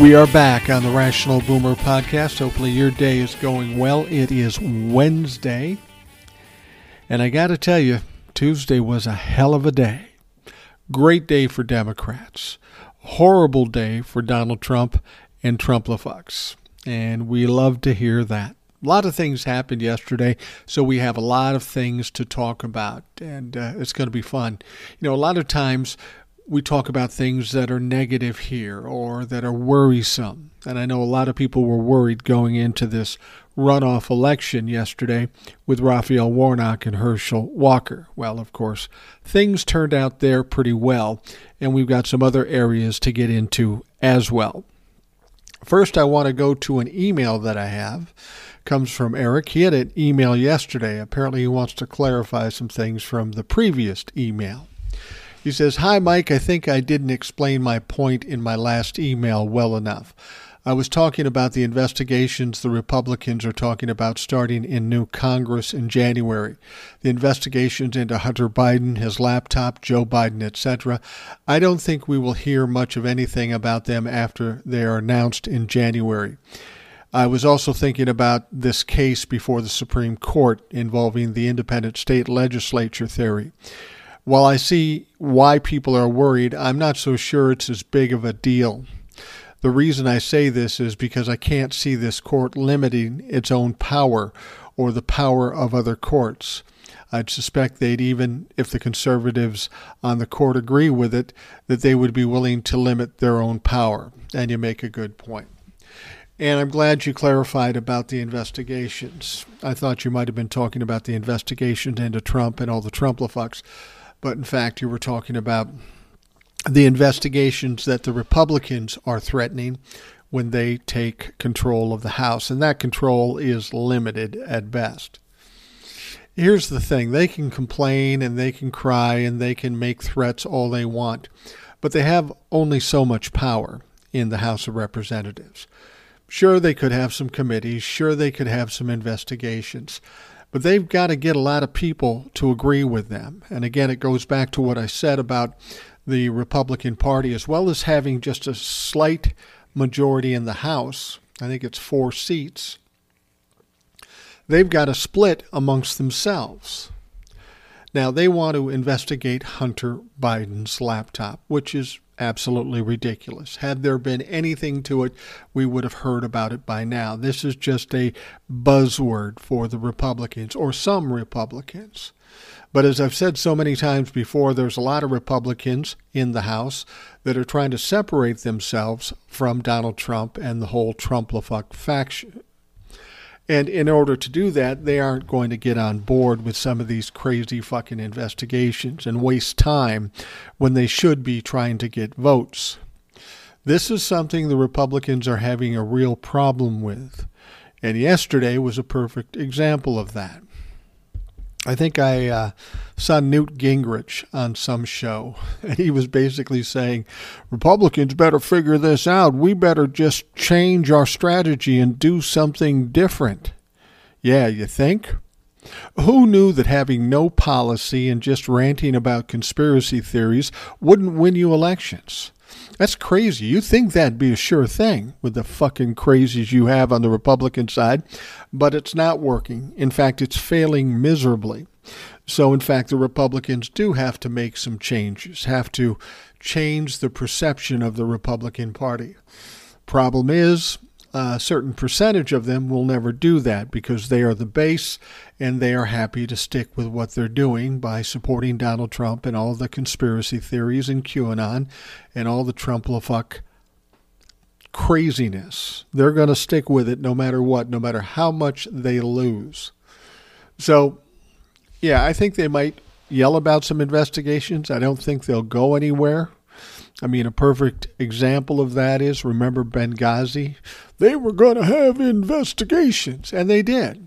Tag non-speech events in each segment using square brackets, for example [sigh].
We are back on the Rational Boomer podcast. Hopefully, your day is going well. It is Wednesday. And I got to tell you, Tuesday was a hell of a day. Great day for Democrats. Horrible day for Donald Trump and Trumplafucks. And we love to hear that. A lot of things happened yesterday, so we have a lot of things to talk about, and uh, it's going to be fun. You know, a lot of times we talk about things that are negative here or that are worrisome. And I know a lot of people were worried going into this runoff election yesterday with Raphael Warnock and Herschel Walker. Well, of course, things turned out there pretty well, and we've got some other areas to get into as well. First, I want to go to an email that I have. Comes from Eric. He had an email yesterday. Apparently, he wants to clarify some things from the previous email. He says, Hi, Mike. I think I didn't explain my point in my last email well enough. I was talking about the investigations the Republicans are talking about starting in new Congress in January. The investigations into Hunter Biden, his laptop, Joe Biden, etc. I don't think we will hear much of anything about them after they are announced in January. I was also thinking about this case before the Supreme Court involving the independent state legislature theory. While I see why people are worried, I'm not so sure it's as big of a deal. The reason I say this is because I can't see this court limiting its own power or the power of other courts. I'd suspect they'd even, if the conservatives on the court agree with it, that they would be willing to limit their own power. And you make a good point. And I'm glad you clarified about the investigations. I thought you might have been talking about the investigations into Trump and all the Trumplafucks but in fact, you were talking about the investigations that the Republicans are threatening when they take control of the House, and that control is limited at best. Here's the thing they can complain and they can cry and they can make threats all they want, but they have only so much power in the House of Representatives. Sure, they could have some committees, sure, they could have some investigations, but they've got to get a lot of people to agree with them. And again, it goes back to what I said about the Republican Party, as well as having just a slight majority in the House. I think it's four seats. They've got to split amongst themselves. Now, they want to investigate Hunter Biden's laptop, which is absolutely ridiculous. Had there been anything to it, we would have heard about it by now. This is just a buzzword for the Republicans or some Republicans. But as I've said so many times before, there's a lot of Republicans in the House that are trying to separate themselves from Donald Trump and the whole Trumplafuck faction. And in order to do that, they aren't going to get on board with some of these crazy fucking investigations and waste time when they should be trying to get votes. This is something the Republicans are having a real problem with. And yesterday was a perfect example of that. I think I uh, saw Newt Gingrich on some show, [laughs] and he was basically saying, Republicans better figure this out. We better just change our strategy and do something different. Yeah, you think? Who knew that having no policy and just ranting about conspiracy theories wouldn't win you elections? That's crazy. You think that'd be a sure thing with the fucking crazies you have on the Republican side, but it's not working. In fact, it's failing miserably. So, in fact, the Republicans do have to make some changes, have to change the perception of the Republican Party. Problem is, a certain percentage of them will never do that because they are the base and they are happy to stick with what they're doing by supporting Donald Trump and all the conspiracy theories and QAnon and all the Trumplafuck craziness. They're going to stick with it no matter what, no matter how much they lose. So, yeah, I think they might yell about some investigations. I don't think they'll go anywhere. I mean, a perfect example of that is remember Benghazi? They were going to have investigations, and they did.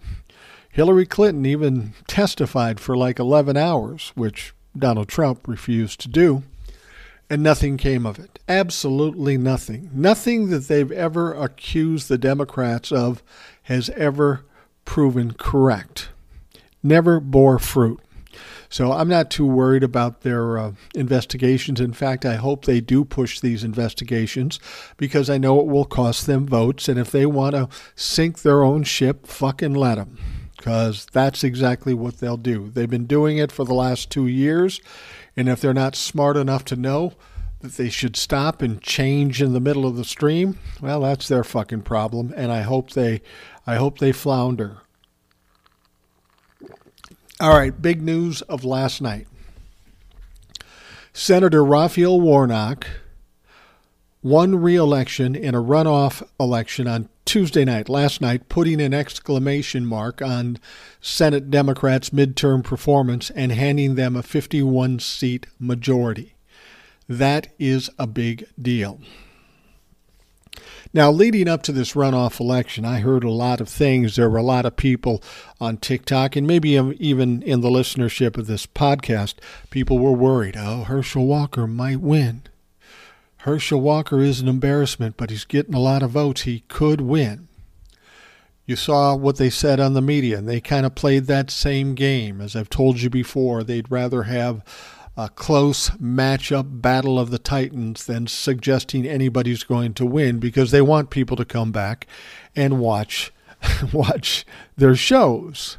Hillary Clinton even testified for like 11 hours, which Donald Trump refused to do, and nothing came of it. Absolutely nothing. Nothing that they've ever accused the Democrats of has ever proven correct. Never bore fruit. So I'm not too worried about their uh, investigations. In fact, I hope they do push these investigations because I know it will cost them votes. And if they want to sink their own ship, fucking let them because that's exactly what they'll do. They've been doing it for the last two years. And if they're not smart enough to know that they should stop and change in the middle of the stream, well, that's their fucking problem. And I hope they, I hope they flounder. All right, big news of last night. Senator Raphael Warnock won re election in a runoff election on Tuesday night, last night, putting an exclamation mark on Senate Democrats' midterm performance and handing them a 51 seat majority. That is a big deal. Now, leading up to this runoff election, I heard a lot of things. There were a lot of people on TikTok and maybe um, even in the listenership of this podcast, people were worried. Oh, Herschel Walker might win. Herschel Walker is an embarrassment, but he's getting a lot of votes. He could win. You saw what they said on the media, and they kind of played that same game. As I've told you before, they'd rather have a close matchup battle of the Titans than suggesting anybody's going to win because they want people to come back and watch [laughs] watch their shows.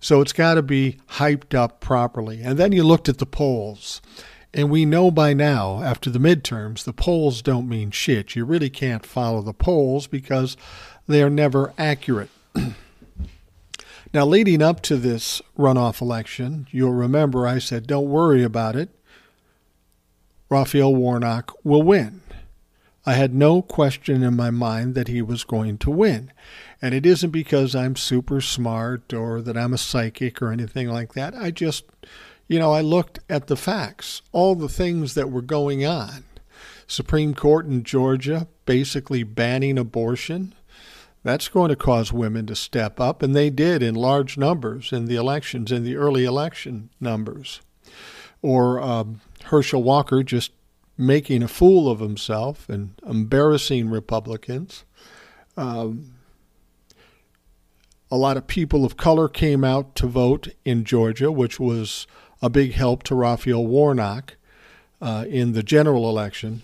So it's got to be hyped up properly. And then you looked at the polls. And we know by now, after the midterms, the polls don't mean shit. You really can't follow the polls because they are never accurate. [clears throat] Now, leading up to this runoff election, you'll remember I said, don't worry about it. Raphael Warnock will win. I had no question in my mind that he was going to win. And it isn't because I'm super smart or that I'm a psychic or anything like that. I just, you know, I looked at the facts, all the things that were going on. Supreme Court in Georgia basically banning abortion that's going to cause women to step up, and they did in large numbers in the elections, in the early election numbers. Or um, Herschel Walker just making a fool of himself and embarrassing Republicans. Um, a lot of people of color came out to vote in Georgia, which was a big help to Raphael Warnock uh, in the general election.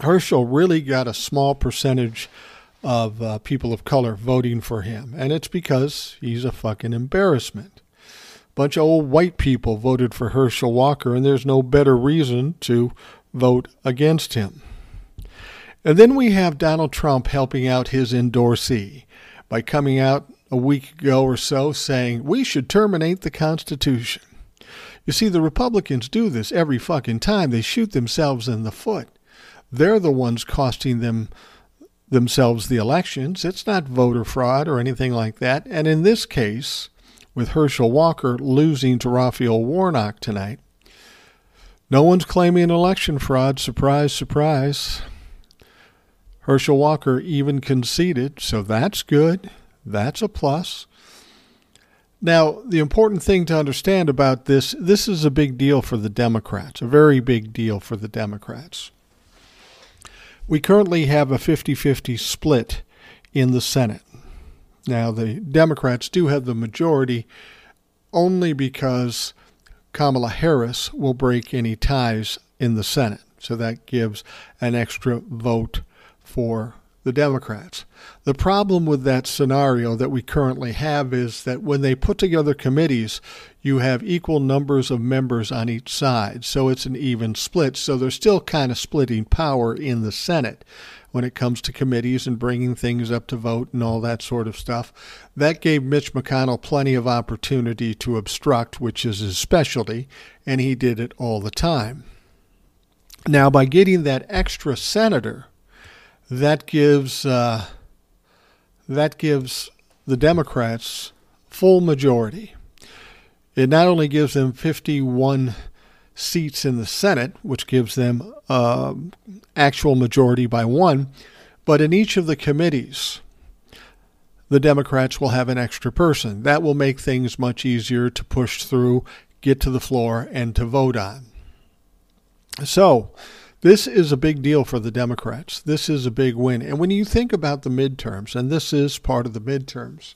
Herschel really got a small percentage of uh, people of color voting for him, and it's because he's a fucking embarrassment. Bunch of old white people voted for Herschel Walker, and there's no better reason to vote against him. And then we have Donald Trump helping out his endorsee by coming out a week ago or so saying we should terminate the Constitution. You see, the Republicans do this every fucking time. They shoot themselves in the foot. They're the ones costing them themselves the elections. It's not voter fraud or anything like that. And in this case, with Herschel Walker losing to Raphael Warnock tonight, no one's claiming election fraud. Surprise, surprise. Herschel Walker even conceded, so that's good. That's a plus. Now, the important thing to understand about this this is a big deal for the Democrats, a very big deal for the Democrats. We currently have a 50 50 split in the Senate. Now, the Democrats do have the majority only because Kamala Harris will break any ties in the Senate. So that gives an extra vote for the Democrats. The problem with that scenario that we currently have is that when they put together committees, you have equal numbers of members on each side. So it's an even split. So they're still kind of splitting power in the Senate when it comes to committees and bringing things up to vote and all that sort of stuff. That gave Mitch McConnell plenty of opportunity to obstruct, which is his specialty, and he did it all the time. Now, by getting that extra senator, that gives uh, that gives the Democrats full majority. It not only gives them 51 seats in the Senate, which gives them uh, actual majority by one, but in each of the committees, the Democrats will have an extra person. That will make things much easier to push through, get to the floor, and to vote on. So, this is a big deal for the Democrats. This is a big win. And when you think about the midterms, and this is part of the midterms,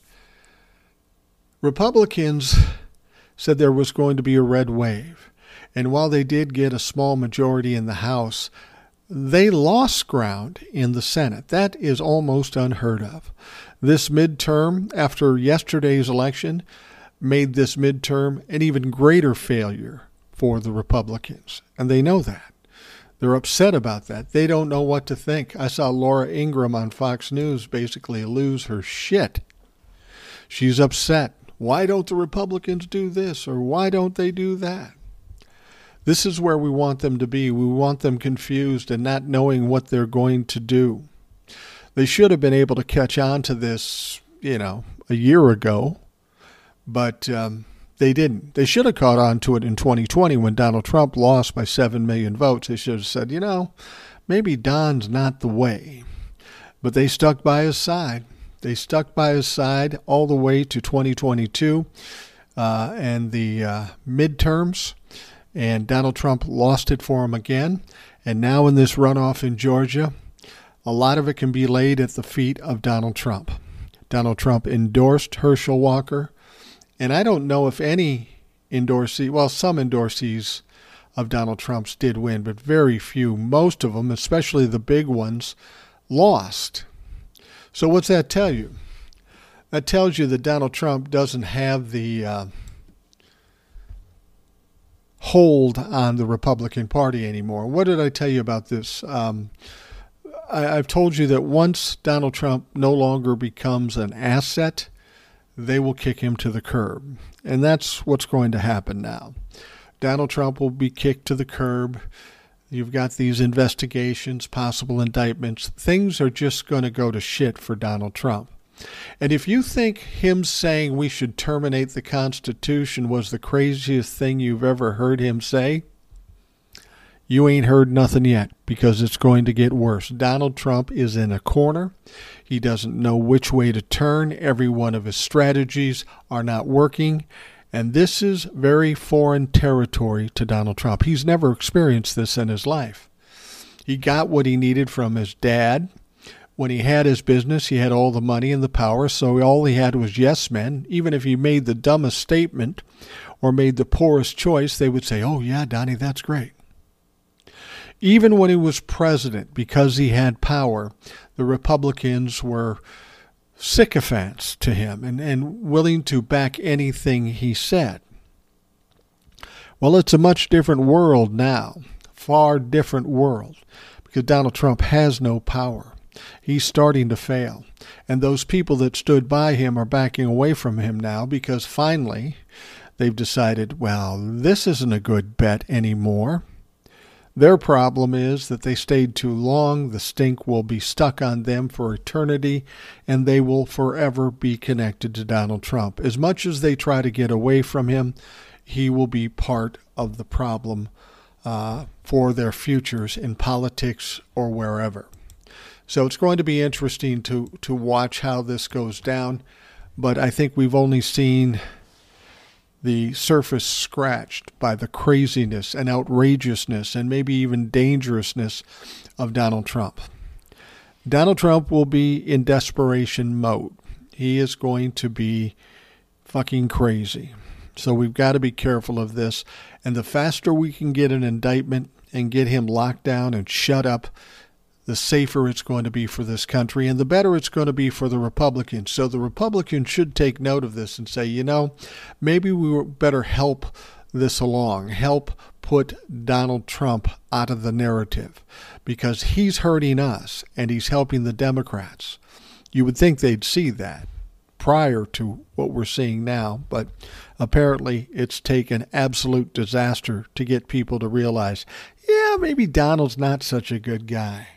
Republicans said there was going to be a red wave. And while they did get a small majority in the House, they lost ground in the Senate. That is almost unheard of. This midterm, after yesterday's election, made this midterm an even greater failure for the Republicans. And they know that. They're upset about that. They don't know what to think. I saw Laura Ingraham on Fox News basically lose her shit. She's upset. Why don't the Republicans do this or why don't they do that? This is where we want them to be. We want them confused and not knowing what they're going to do. They should have been able to catch on to this, you know, a year ago, but um, they didn't. They should have caught on to it in 2020 when Donald Trump lost by 7 million votes. They should have said, you know, maybe Don's not the way. But they stuck by his side. They stuck by his side all the way to 2022 uh, and the uh, midterms. And Donald Trump lost it for him again. And now in this runoff in Georgia, a lot of it can be laid at the feet of Donald Trump. Donald Trump endorsed Herschel Walker. And I don't know if any endorsee, well, some endorsees of Donald Trump's did win, but very few. Most of them, especially the big ones, lost. So, what's that tell you? That tells you that Donald Trump doesn't have the uh, hold on the Republican Party anymore. What did I tell you about this? Um, I, have told you that once Donald Trump no longer becomes an asset, they will kick him to the curb. And that's what's going to happen now. Donald Trump will be kicked to the curb. You've got these investigations, possible indictments. Things are just going to go to shit for Donald Trump. And if you think him saying we should terminate the Constitution was the craziest thing you've ever heard him say, you ain't heard nothing yet because it's going to get worse. Donald Trump is in a corner. He doesn't know which way to turn. Every one of his strategies are not working. And this is very foreign territory to Donald Trump. He's never experienced this in his life. He got what he needed from his dad. When he had his business, he had all the money and the power, so all he had was yes men. Even if he made the dumbest statement or made the poorest choice, they would say, Oh, yeah, Donnie, that's great. Even when he was president, because he had power, the Republicans were sycophants to him and, and willing to back anything he said. Well, it's a much different world now, far different world, because Donald Trump has no power. He's starting to fail. And those people that stood by him are backing away from him now because finally they've decided, well, this isn't a good bet anymore. Their problem is that they stayed too long. The stink will be stuck on them for eternity, and they will forever be connected to Donald Trump. As much as they try to get away from him, he will be part of the problem uh, for their futures in politics or wherever. So it's going to be interesting to, to watch how this goes down. But I think we've only seen the surface scratched by the craziness and outrageousness and maybe even dangerousness of Donald Trump. Donald Trump will be in desperation mode. He is going to be fucking crazy. So we've got to be careful of this. And the faster we can get an indictment and get him locked down and shut up, the safer it's going to be for this country and the better it's going to be for the Republicans. So the Republicans should take note of this and say, you know, maybe we better help this along, help put Donald Trump out of the narrative because he's hurting us and he's helping the Democrats. You would think they'd see that prior to what we're seeing now, but apparently it's taken absolute disaster to get people to realize, yeah, maybe Donald's not such a good guy.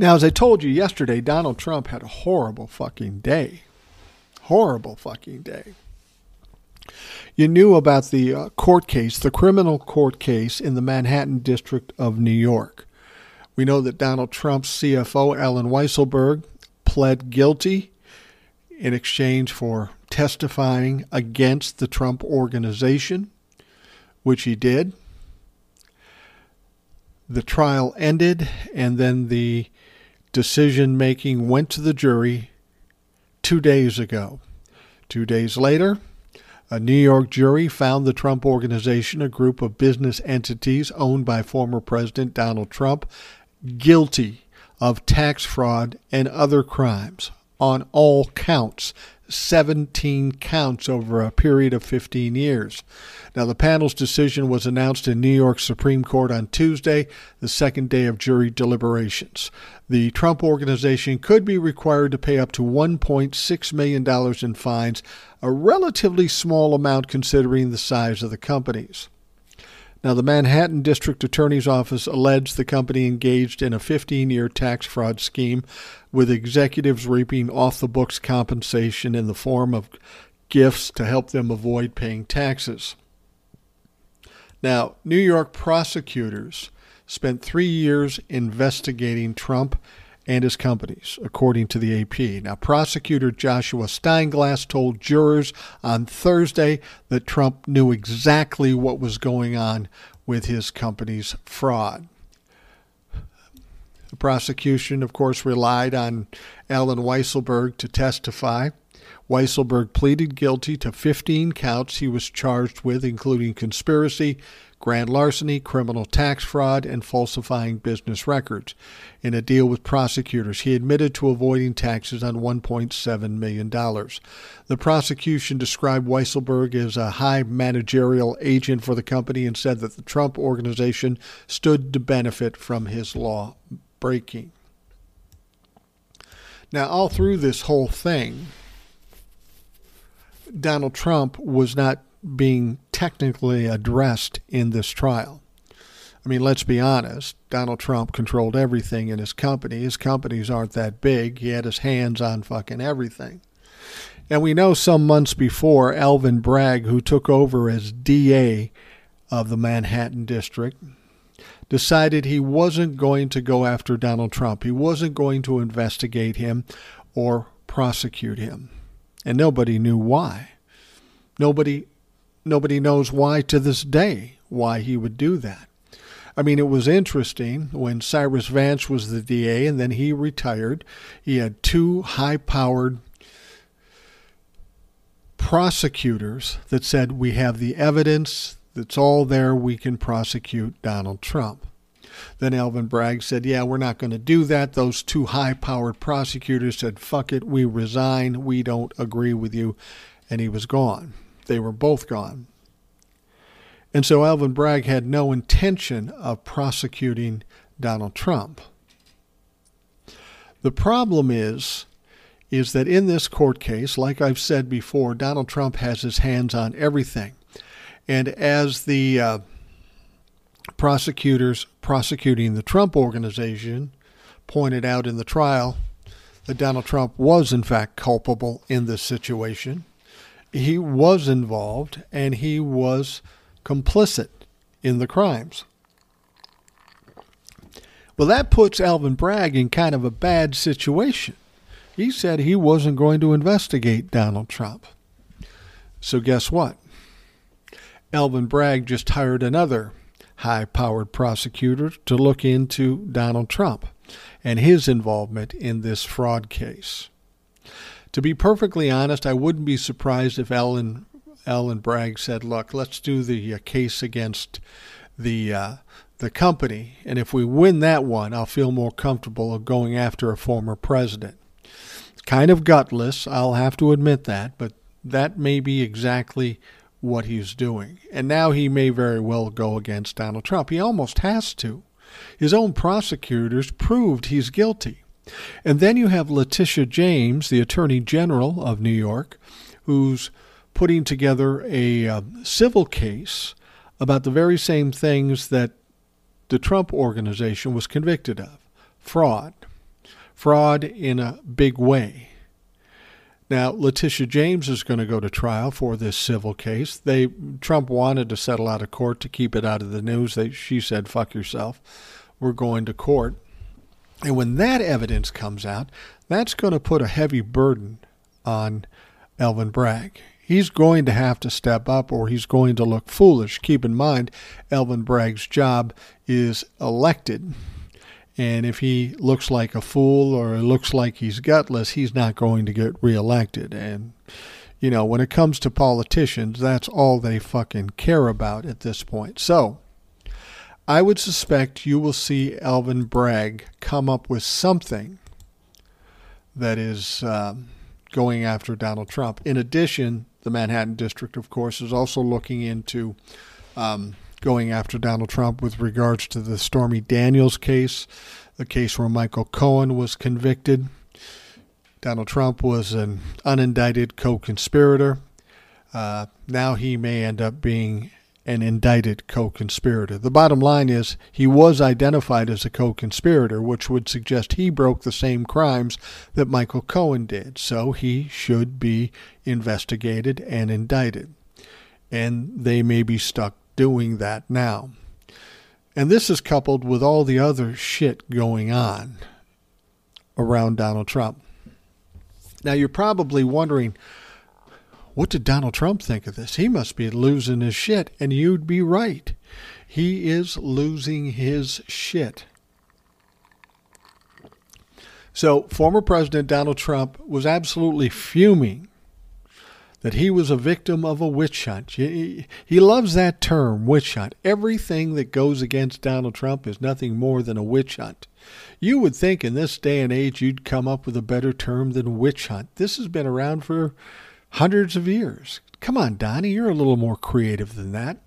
Now, as I told you yesterday, Donald Trump had a horrible fucking day. Horrible fucking day. You knew about the uh, court case, the criminal court case in the Manhattan District of New York. We know that Donald Trump's CFO, Allen Weisselberg, pled guilty in exchange for testifying against the Trump organization, which he did. The trial ended, and then the decision making went to the jury two days ago. Two days later, a New York jury found the Trump Organization, a group of business entities owned by former President Donald Trump, guilty of tax fraud and other crimes on all counts, 17 counts over a period of 15 years. Now, the panel's decision was announced in New York Supreme Court on Tuesday, the second day of jury deliberations. The Trump Organization could be required to pay up to $1.6 million in fines, a relatively small amount considering the size of the companies. Now, the Manhattan District Attorney's Office alleged the company engaged in a 15 year tax fraud scheme with executives reaping off the books compensation in the form of gifts to help them avoid paying taxes. Now, New York prosecutors spent three years investigating Trump and his companies, according to the AP. Now, prosecutor Joshua Steinglass told jurors on Thursday that Trump knew exactly what was going on with his company's fraud. The prosecution, of course, relied on Allen Weisselberg to testify. Weisselberg pleaded guilty to 15 counts he was charged with, including conspiracy, grand larceny, criminal tax fraud, and falsifying business records. In a deal with prosecutors, he admitted to avoiding taxes on $1.7 million. The prosecution described Weisselberg as a high managerial agent for the company and said that the Trump organization stood to benefit from his law breaking. Now, all through this whole thing, Donald Trump was not being technically addressed in this trial. I mean, let's be honest. Donald Trump controlled everything in his company. His companies aren't that big. He had his hands on fucking everything. And we know some months before, Alvin Bragg, who took over as DA of the Manhattan District, decided he wasn't going to go after Donald Trump. He wasn't going to investigate him or prosecute him. And nobody knew why. Nobody nobody knows why to this day why he would do that. I mean, it was interesting when Cyrus Vance was the DA and then he retired. He had two high powered prosecutors that said, We have the evidence that's all there, we can prosecute Donald Trump. Then Alvin Bragg said, Yeah, we're not going to do that. Those two high powered prosecutors said, Fuck it, we resign, we don't agree with you. And he was gone. They were both gone. And so Alvin Bragg had no intention of prosecuting Donald Trump. The problem is is that in this court case, like I've said before, Donald Trump has his hands on everything. And as the uh, prosecutors prosecuting the Trump organization pointed out in the trial, that Donald Trump was in fact culpable in this situation he was involved and he was complicit in the crimes. Well, that puts Alvin Bragg in kind of a bad situation. He said he wasn't going to investigate Donald Trump. So, guess what? Alvin Bragg just hired another high powered prosecutor to look into Donald Trump and his involvement in this fraud case. To be perfectly honest, I wouldn't be surprised if Allen Allen Bragg said, "Look, let's do the uh, case against the uh, the company, and if we win that one, I'll feel more comfortable of going after a former president." Kind of gutless, I'll have to admit that, but that may be exactly what he's doing. And now he may very well go against Donald Trump. He almost has to. His own prosecutors proved he's guilty. And then you have Letitia James, the Attorney General of New York, who's putting together a uh, civil case about the very same things that the Trump organization was convicted of fraud. Fraud in a big way. Now, Letitia James is going to go to trial for this civil case. They Trump wanted to settle out of court to keep it out of the news. They, she said, "Fuck yourself. We're going to court." And when that evidence comes out, that's going to put a heavy burden on Elvin Bragg. He's going to have to step up or he's going to look foolish. Keep in mind, Elvin Bragg's job is elected. And if he looks like a fool or looks like he's gutless, he's not going to get reelected. And, you know, when it comes to politicians, that's all they fucking care about at this point. So, I would suspect you will see Alvin Bragg come up with something that is um, going after Donald Trump. In addition, the Manhattan District, of course, is also looking into um, going after Donald Trump with regards to the Stormy Daniels case, the case where Michael Cohen was convicted. Donald Trump was an unindicted co conspirator. Uh, now he may end up being an indicted co conspirator. The bottom line is he was identified as a co conspirator, which would suggest he broke the same crimes that Michael Cohen did. So he should be investigated and indicted. And they may be stuck doing that now. And this is coupled with all the other shit going on around Donald Trump. Now, you're probably wondering, what did Donald Trump think of this? He must be losing his shit. And you'd be right. He is losing his shit. So, former President Donald Trump was absolutely fuming that he was a victim of a witch hunt. He, he loves that term, witch hunt. Everything that goes against Donald Trump is nothing more than a witch hunt. You would think in this day and age you'd come up with a better term than witch hunt. This has been around for hundreds of years. Come on, Donnie, you're a little more creative than that.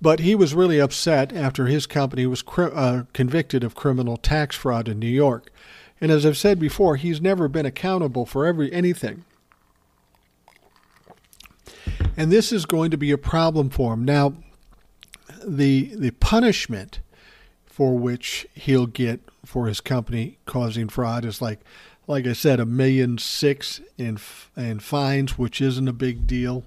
But he was really upset after his company was uh, convicted of criminal tax fraud in New York. And as I've said before, he's never been accountable for every anything. And this is going to be a problem for him. Now, the the punishment for which he'll get for his company causing fraud is like like I said, a million six in in fines, which isn't a big deal.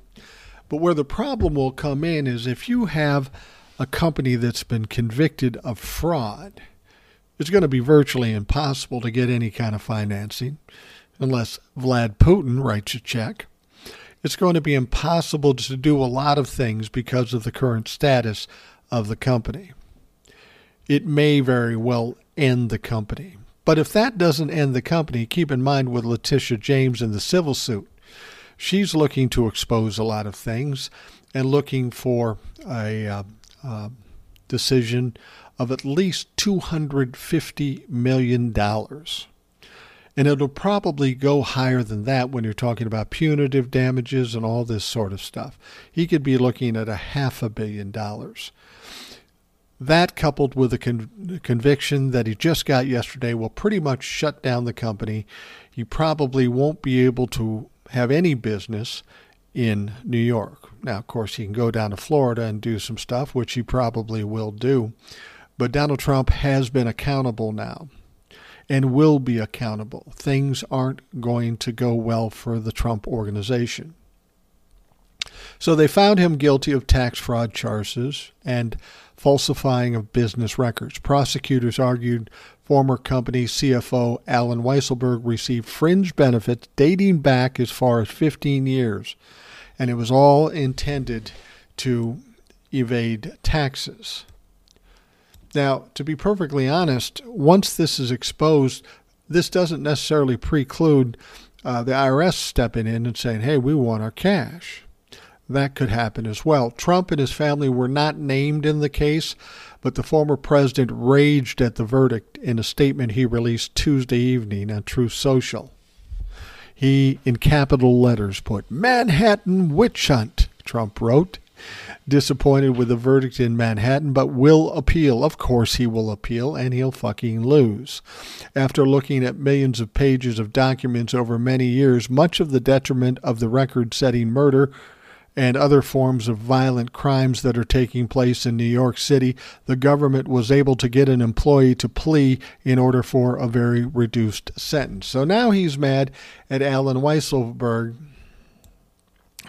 But where the problem will come in is if you have a company that's been convicted of fraud, it's going to be virtually impossible to get any kind of financing unless Vlad Putin writes a check. It's going to be impossible to do a lot of things because of the current status of the company. It may very well end the company. But if that doesn't end the company, keep in mind with Letitia James in the civil suit, she's looking to expose a lot of things and looking for a uh, uh, decision of at least $250 million. And it'll probably go higher than that when you're talking about punitive damages and all this sort of stuff. He could be looking at a half a billion dollars. That, coupled with the con- conviction that he just got yesterday, will pretty much shut down the company. He probably won't be able to have any business in New York. Now, of course, he can go down to Florida and do some stuff, which he probably will do. But Donald Trump has been accountable now and will be accountable. Things aren't going to go well for the Trump organization. So they found him guilty of tax fraud charges and falsifying of business records. Prosecutors argued former company CFO Allen Weisselberg received fringe benefits dating back as far as 15 years, and it was all intended to evade taxes. Now, to be perfectly honest, once this is exposed, this doesn't necessarily preclude uh, the IRS stepping in and saying, hey, we want our cash that could happen as well. Trump and his family were not named in the case, but the former president raged at the verdict in a statement he released Tuesday evening on Truth Social. He, in capital letters, put Manhattan Witch Hunt, Trump wrote. Disappointed with the verdict in Manhattan, but will appeal. Of course, he will appeal, and he'll fucking lose. After looking at millions of pages of documents over many years, much of the detriment of the record setting murder and other forms of violent crimes that are taking place in New York City, the government was able to get an employee to plea in order for a very reduced sentence. So now he's mad at Allen Weisselberg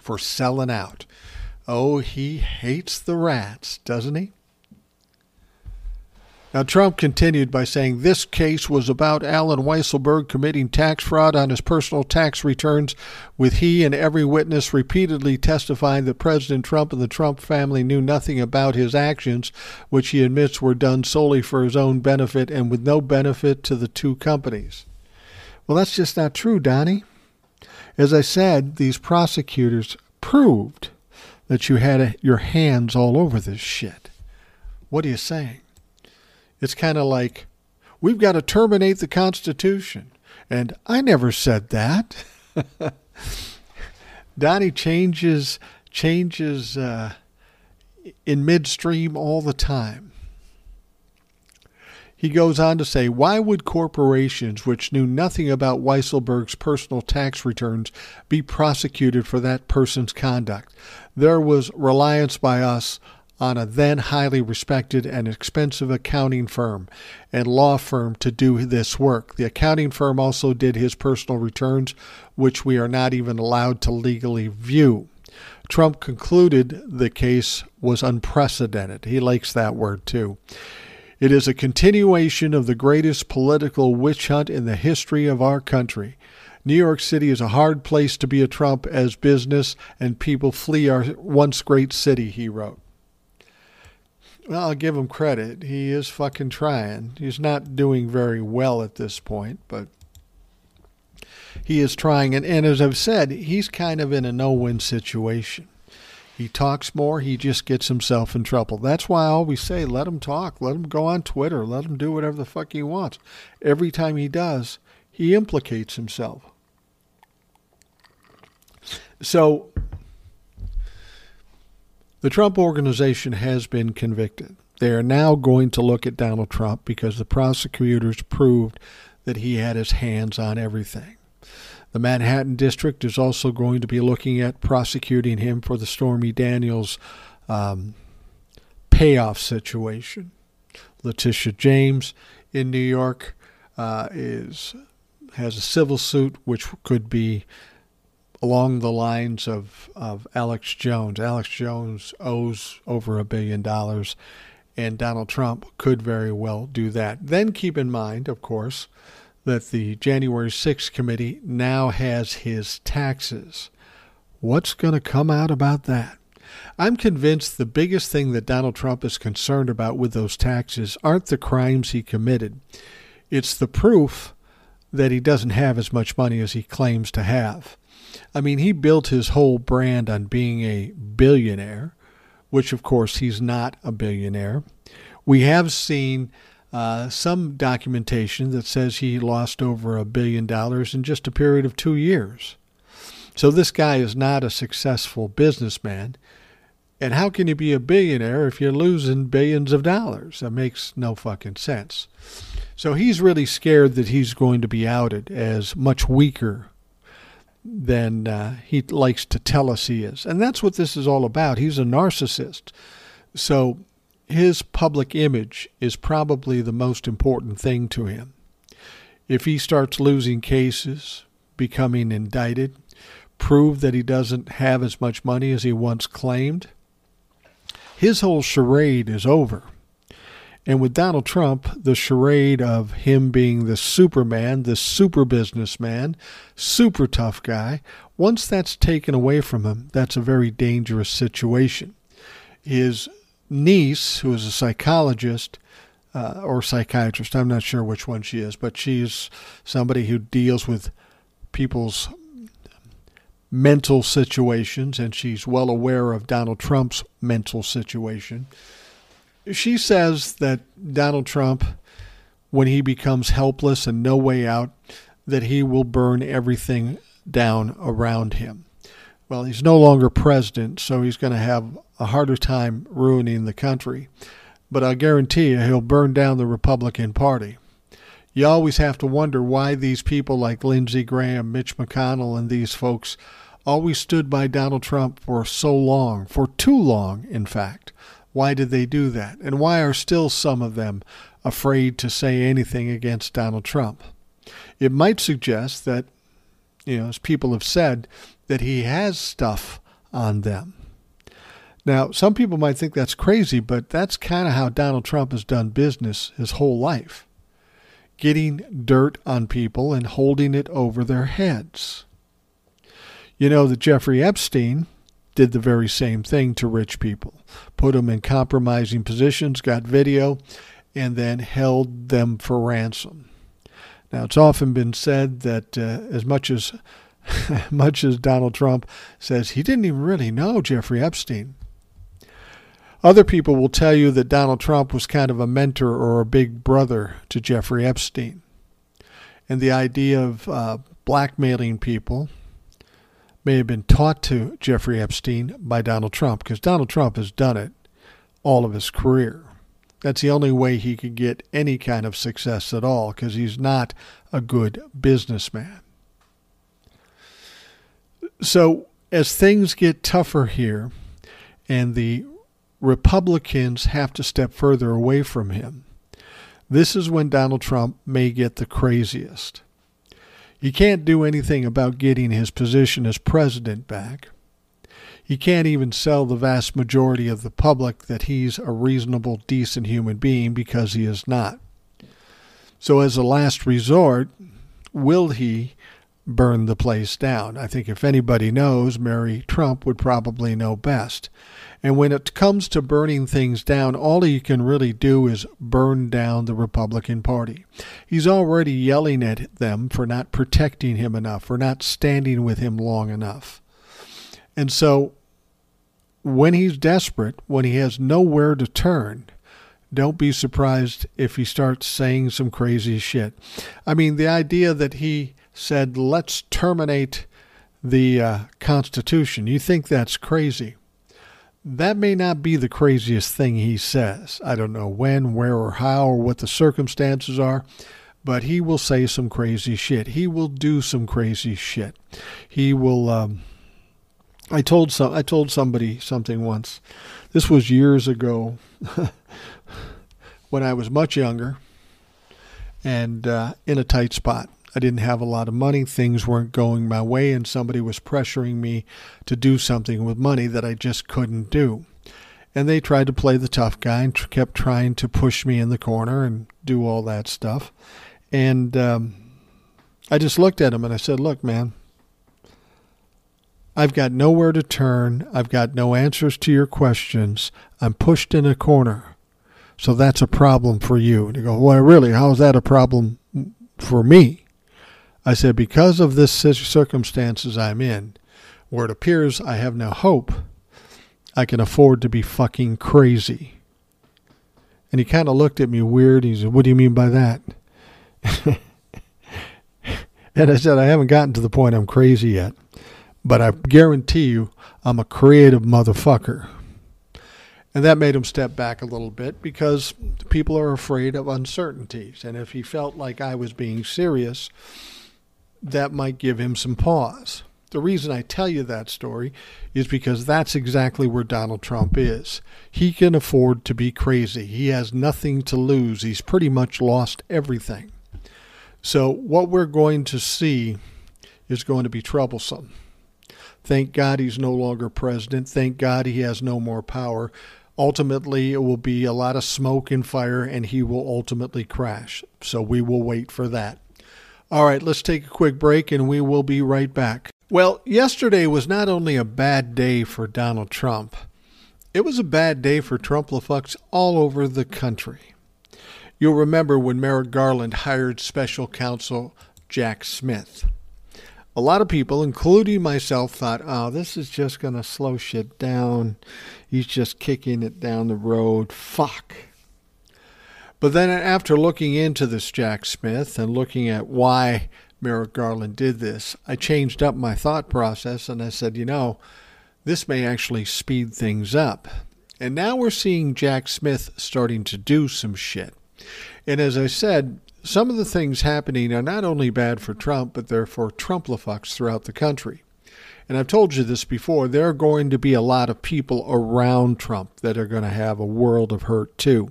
for selling out. Oh, he hates the rats, doesn't he? Now, Trump continued by saying this case was about Allen Weisselberg committing tax fraud on his personal tax returns, with he and every witness repeatedly testifying that President Trump and the Trump family knew nothing about his actions, which he admits were done solely for his own benefit and with no benefit to the two companies. Well, that's just not true, Donnie. As I said, these prosecutors proved that you had your hands all over this shit. What are you saying? It's kind of like, we've got to terminate the Constitution. And I never said that. [laughs] Donnie changes changes uh, in midstream all the time. He goes on to say, Why would corporations which knew nothing about Weisselberg's personal tax returns be prosecuted for that person's conduct? There was reliance by us on a then highly respected and expensive accounting firm and law firm to do this work. The accounting firm also did his personal returns, which we are not even allowed to legally view. Trump concluded the case was unprecedented. He likes that word too. It is a continuation of the greatest political witch hunt in the history of our country. New York City is a hard place to be a Trump as business, and people flee our once great city, he wrote. Well, I'll give him credit. He is fucking trying. He's not doing very well at this point, but he is trying. And, and as I've said, he's kind of in a no win situation. He talks more, he just gets himself in trouble. That's why I always say let him talk, let him go on Twitter, let him do whatever the fuck he wants. Every time he does, he implicates himself. So the Trump organization has been convicted. They are now going to look at Donald Trump because the prosecutors proved that he had his hands on everything. The Manhattan District is also going to be looking at prosecuting him for the Stormy Daniels um, payoff situation. Letitia James in New York uh, is has a civil suit which could be along the lines of, of Alex Jones. Alex Jones owes over a billion dollars, and Donald Trump could very well do that. Then keep in mind, of course, that the January 6th committee now has his taxes. What's going to come out about that? I'm convinced the biggest thing that Donald Trump is concerned about with those taxes aren't the crimes he committed. It's the proof that he doesn't have as much money as he claims to have. I mean, he built his whole brand on being a billionaire, which of course he's not a billionaire. We have seen uh, some documentation that says he lost over a billion dollars in just a period of two years. So this guy is not a successful businessman. And how can you be a billionaire if you're losing billions of dollars? That makes no fucking sense. So he's really scared that he's going to be outed as much weaker than uh, he likes to tell us he is. And that's what this is all about. He's a narcissist. So his public image is probably the most important thing to him. If he starts losing cases, becoming indicted, prove that he doesn't have as much money as he once claimed, his whole charade is over. And with Donald Trump, the charade of him being the superman, the super businessman, super tough guy, once that's taken away from him, that's a very dangerous situation. His niece, who is a psychologist uh, or psychiatrist, I'm not sure which one she is, but she's somebody who deals with people's mental situations, and she's well aware of Donald Trump's mental situation she says that Donald Trump, when he becomes helpless and no way out, that he will burn everything down around him. Well, he's no longer president, so he's going to have a harder time ruining the country. But I guarantee you, he'll burn down the Republican Party. You always have to wonder why these people like Lindsey Graham, Mitch McConnell, and these folks always stood by Donald Trump for so long, for too long, in fact. Why did they do that? And why are still some of them afraid to say anything against Donald Trump? It might suggest that, you know, as people have said, that he has stuff on them. Now, some people might think that's crazy, but that's kind of how Donald Trump has done business his whole life getting dirt on people and holding it over their heads. You know that Jeffrey Epstein did the very same thing to rich people, put them in compromising positions, got video, and then held them for ransom. Now, it's often been said that uh, as much as [laughs] much as Donald Trump says he didn't even really know Jeffrey Epstein, other people will tell you that Donald Trump was kind of a mentor or a big brother to Jeffrey Epstein. And the idea of uh, blackmailing people may have been taught to Jeffrey Epstein by Donald Trump because Donald Trump has done it all of his career. That's the only way he could get any kind of success at all because he's not a good businessman. So, as things get tougher here and the Republicans have to step further away from him. This is when Donald Trump may get the craziest. He can't do anything about getting his position as president back. He can't even sell the vast majority of the public that he's a reasonable, decent human being because he is not. So, as a last resort, will he burn the place down? I think if anybody knows, Mary Trump would probably know best. And when it comes to burning things down, all he can really do is burn down the Republican Party. He's already yelling at them for not protecting him enough, for not standing with him long enough. And so when he's desperate, when he has nowhere to turn, don't be surprised if he starts saying some crazy shit. I mean, the idea that he said, let's terminate the uh, Constitution, you think that's crazy that may not be the craziest thing he says. I don't know when, where, or how, or what the circumstances are, but he will say some crazy shit. He will do some crazy shit. He will. Um, I told some. I told somebody something once. This was years ago, [laughs] when I was much younger, and uh, in a tight spot. I didn't have a lot of money. Things weren't going my way, and somebody was pressuring me to do something with money that I just couldn't do. And they tried to play the tough guy and kept trying to push me in the corner and do all that stuff. And um, I just looked at him and I said, Look, man, I've got nowhere to turn. I've got no answers to your questions. I'm pushed in a corner. So that's a problem for you. And you go, Well, really? How is that a problem for me? I said, because of this circumstances I'm in, where it appears I have no hope, I can afford to be fucking crazy. And he kind of looked at me weird. He said, What do you mean by that? [laughs] and I said, I haven't gotten to the point I'm crazy yet, but I guarantee you I'm a creative motherfucker. And that made him step back a little bit because people are afraid of uncertainties. And if he felt like I was being serious, that might give him some pause. The reason I tell you that story is because that's exactly where Donald Trump is. He can afford to be crazy. He has nothing to lose. He's pretty much lost everything. So, what we're going to see is going to be troublesome. Thank God he's no longer president. Thank God he has no more power. Ultimately, it will be a lot of smoke and fire, and he will ultimately crash. So, we will wait for that. All right, let's take a quick break and we will be right back. Well, yesterday was not only a bad day for Donald Trump, it was a bad day for Trumplafucks all over the country. You'll remember when Merrick Garland hired special counsel Jack Smith. A lot of people, including myself, thought, oh, this is just going to slow shit down. He's just kicking it down the road. Fuck. But then after looking into this Jack Smith and looking at why Merrick Garland did this, I changed up my thought process and I said, you know, this may actually speed things up. And now we're seeing Jack Smith starting to do some shit. And as I said, some of the things happening are not only bad for Trump, but they're for Trumplafucks throughout the country and I've told you this before, there are going to be a lot of people around Trump that are going to have a world of hurt too.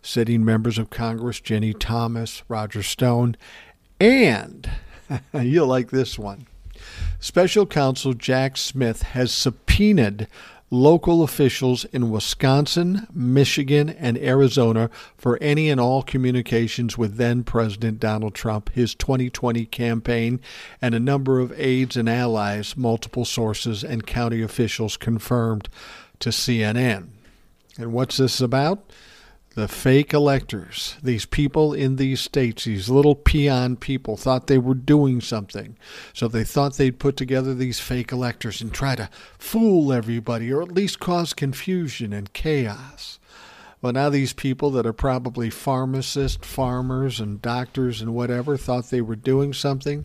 Sitting members of Congress, Ginni Thomas, Roger Stone, and [laughs] you'll like this one. Special counsel Jack Smith has subpoenaed local officials in Wisconsin, Michigan, and Arizona for any and all communications with then President Donald Trump, his 2020 campaign, and a number of aides and allies, multiple sources and county officials confirmed to CNN. And what's this about? The fake electors, these people in these states, these little peon people, thought they were doing something. So they thought they'd put together these fake electors and try to fool everybody or at least cause confusion and chaos. Well, now these people that are probably pharmacists, farmers, and doctors and whatever thought they were doing something.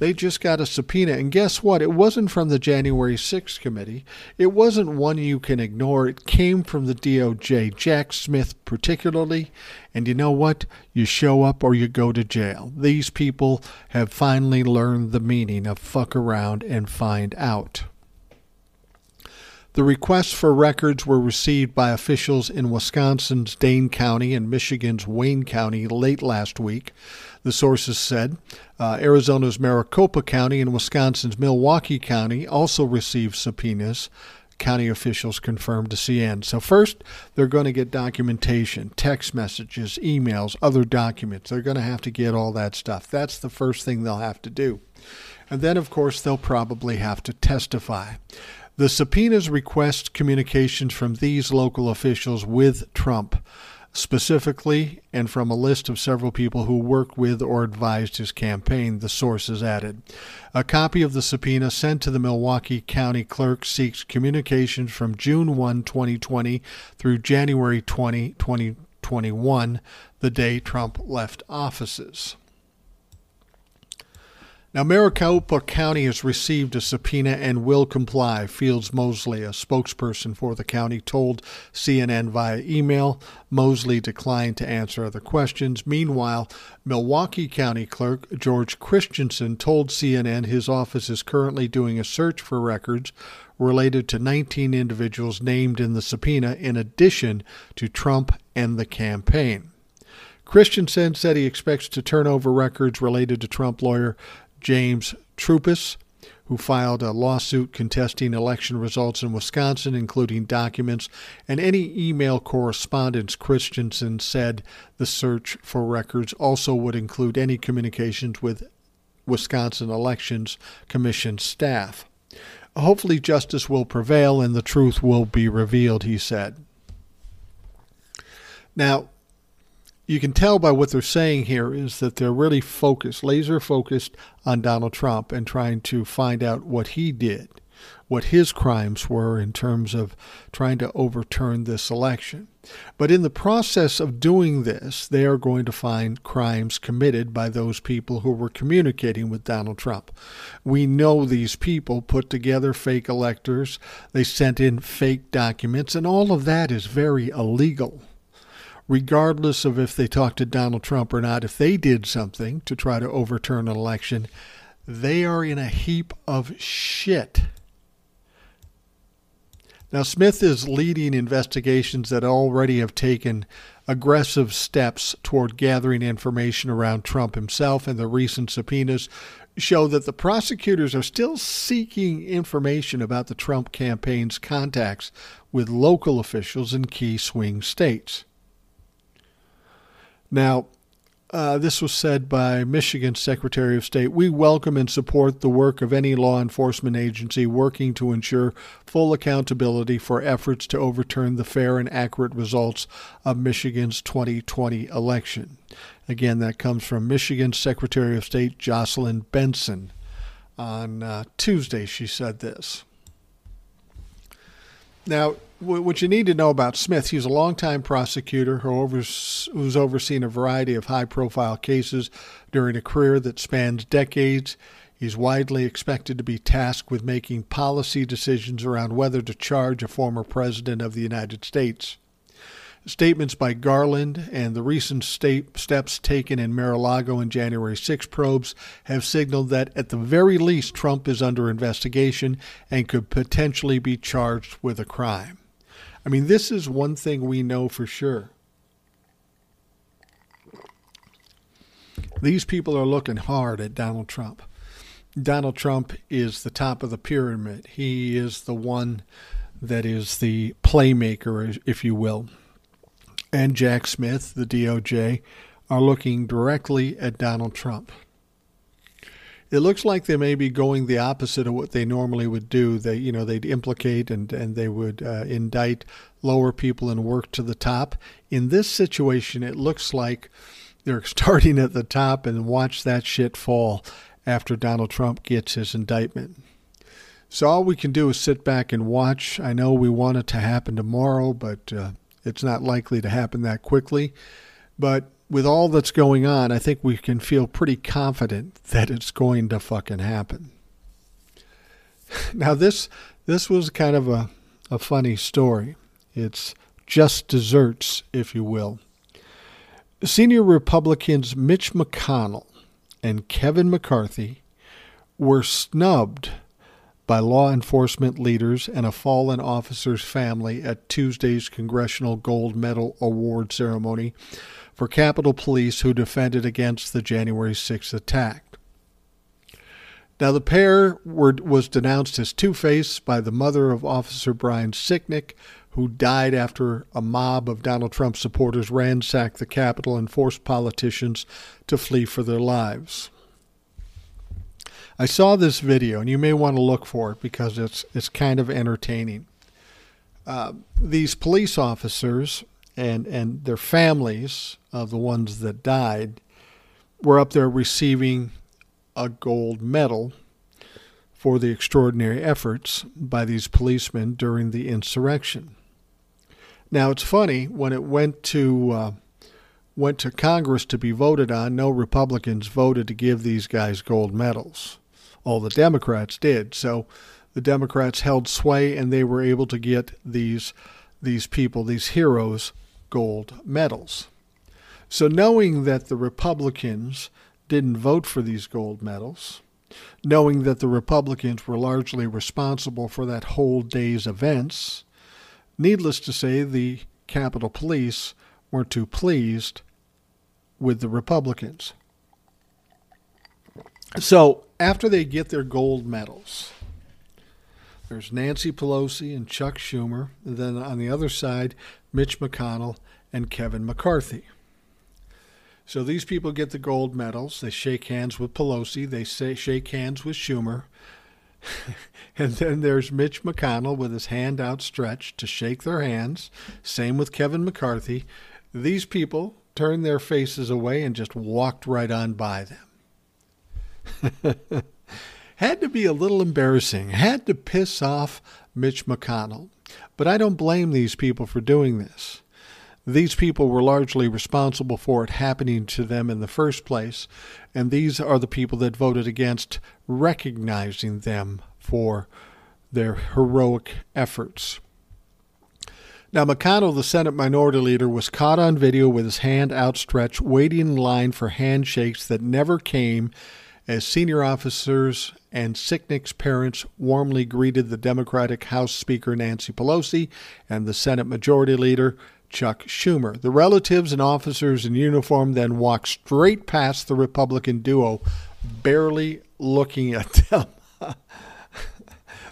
They just got a subpoena. And guess what? It wasn't from the January 6th committee. It wasn't one you can ignore. It came from the DOJ, Jack Smith particularly. And you know what? You show up or you go to jail. These people have finally learned the meaning of fuck around and find out. The requests for records were received by officials in Wisconsin's Dane County and Michigan's Wayne County late last week. The sources said uh, Arizona's Maricopa County and Wisconsin's Milwaukee County also received subpoenas. County officials confirmed to CNN. So, first, they're going to get documentation, text messages, emails, other documents. They're going to have to get all that stuff. That's the first thing they'll have to do. And then, of course, they'll probably have to testify. The subpoenas request communications from these local officials with Trump, specifically, and from a list of several people who worked with or advised his campaign, the sources added. A copy of the subpoena sent to the Milwaukee County Clerk seeks communications from June 1, 2020 through January 20, 2021, the day Trump left offices. Now, Maricopa County has received a subpoena and will comply. Fields Moseley, a spokesperson for the county, told CNN via email. Moseley declined to answer other questions. Meanwhile, Milwaukee County Clerk George Christenson told CNN his office is currently doing a search for records related to 19 individuals named in the subpoena, in addition to Trump and the campaign. Christenson said he expects to turn over records related to Trump lawyer James Troupis, who filed a lawsuit contesting election results in Wisconsin, including documents and any email correspondence. Christenson said the search for records also would include any communications with Wisconsin Elections Commission staff. Hopefully, justice will prevail and the truth will be revealed, he said. Now, you can tell by what they're saying here is that they're really focused, laser focused on Donald Trump and trying to find out what he did, what his crimes were in terms of trying to overturn this election. But in the process of doing this, they are going to find crimes committed by those people who were communicating with Donald Trump. We know these people put together fake electors, they sent in fake documents, and all of that is very illegal regardless of if they talked to Donald Trump or not, if they did something to try to overturn an election, they are in a heap of shit. Now, Smith is leading investigations that already have taken aggressive steps toward gathering information around Trump himself, and the recent subpoenas show that the prosecutors are still seeking information about the Trump campaign's contacts with local officials in key swing states. Now, uh, this was said by Michigan Secretary of State. We welcome and support the work of any law enforcement agency working to ensure full accountability for efforts to overturn the fair and accurate results of Michigan's 2020 election. Again, that comes from Michigan Secretary of State Jocelyn Benson. On uh, Tuesday, she said this. Now, what you need to know about Smith, he's a longtime prosecutor who who's overseen a variety of high profile cases during a career that spans decades. He's widely expected to be tasked with making policy decisions around whether to charge a former president of the United States. Statements by Garland and the recent steps taken in Mar-a-Lago and January 6 probes have signaled that at the very least Trump is under investigation and could potentially be charged with a crime. I mean, this is one thing we know for sure. These people are looking hard at Donald Trump. Donald Trump is the top of the pyramid. He is the one that is the playmaker, if you will, and Jack Smith, the DOJ, are looking directly at Donald Trump. It looks like they may be going the opposite of what they normally would do. They, you know, they'd implicate and, and they would uh, indict lower people and work to the top. In this situation, it looks like they're [laughs] starting at the top and watch that shit fall after Donald Trump gets his indictment. So all we can do is sit back and watch. I know we want it to happen tomorrow, but uh, it's not likely to happen that quickly. But with all that's going on, I think we can feel pretty confident that it's going to fucking happen. [laughs] Now this this was kind of a, a funny story. It's just desserts, if you will. Senior Republicans Mitch McConnell and Kevin McCarthy were snubbed by law enforcement leaders and a fallen officer's family at Tuesday's Congressional Gold Medal Award ceremony for Capitol Police who defended against the January 6th attack. Now, the pair were, was denounced as two faced by the mother of Officer Brian Sicknick, who died after a mob of Donald Trump supporters ransacked the Capitol and forced politicians to flee for their lives. I saw this video, and you may want to look for it because it's it's kind of entertaining. Uh, these police officers and and their families of the ones that died were up there receiving a gold medal for the extraordinary efforts by these policemen during the insurrection. Now it's funny when it went to uh, went to Congress to be voted on. No Republicans voted to give these guys gold medals all the Democrats did. So the Democrats held sway and they were able to get these these people, these heroes, gold medals. So knowing that the Republicans didn't vote for these gold medals, knowing that the Republicans were largely responsible for that whole day's events, needless to say, the Capitol Police weren't too pleased with the Republicans. So after they get their gold medals, there's Nancy Pelosi and Chuck Schumer. And then on the other side, Mitch McConnell and Kevin McCarthy. So these people get the gold medals. They shake hands with Pelosi. They say, shake hands with Schumer. [laughs] and then there's Mitch McConnell with his hand outstretched to shake their hands. Same with Kevin McCarthy. These people turned their faces away and just walked right on by them. [laughs] had to be a little embarrassing, had to piss off Mitch McConnell. But I don't blame these people for doing this. These people were largely responsible for it happening to them in the first place, and these are the people that voted against recognizing them for their heroic efforts. Now, McConnell, the Senate Minority Leader, was caught on video with his hand outstretched, waiting in line for handshakes that never came as senior officers and Sicknick's parents warmly greeted the Democratic House Speaker Nancy Pelosi and the Senate Majority Leader Chuck Schumer. The relatives and officers in uniform then walked straight past the Republican duo, barely looking at [laughs] them.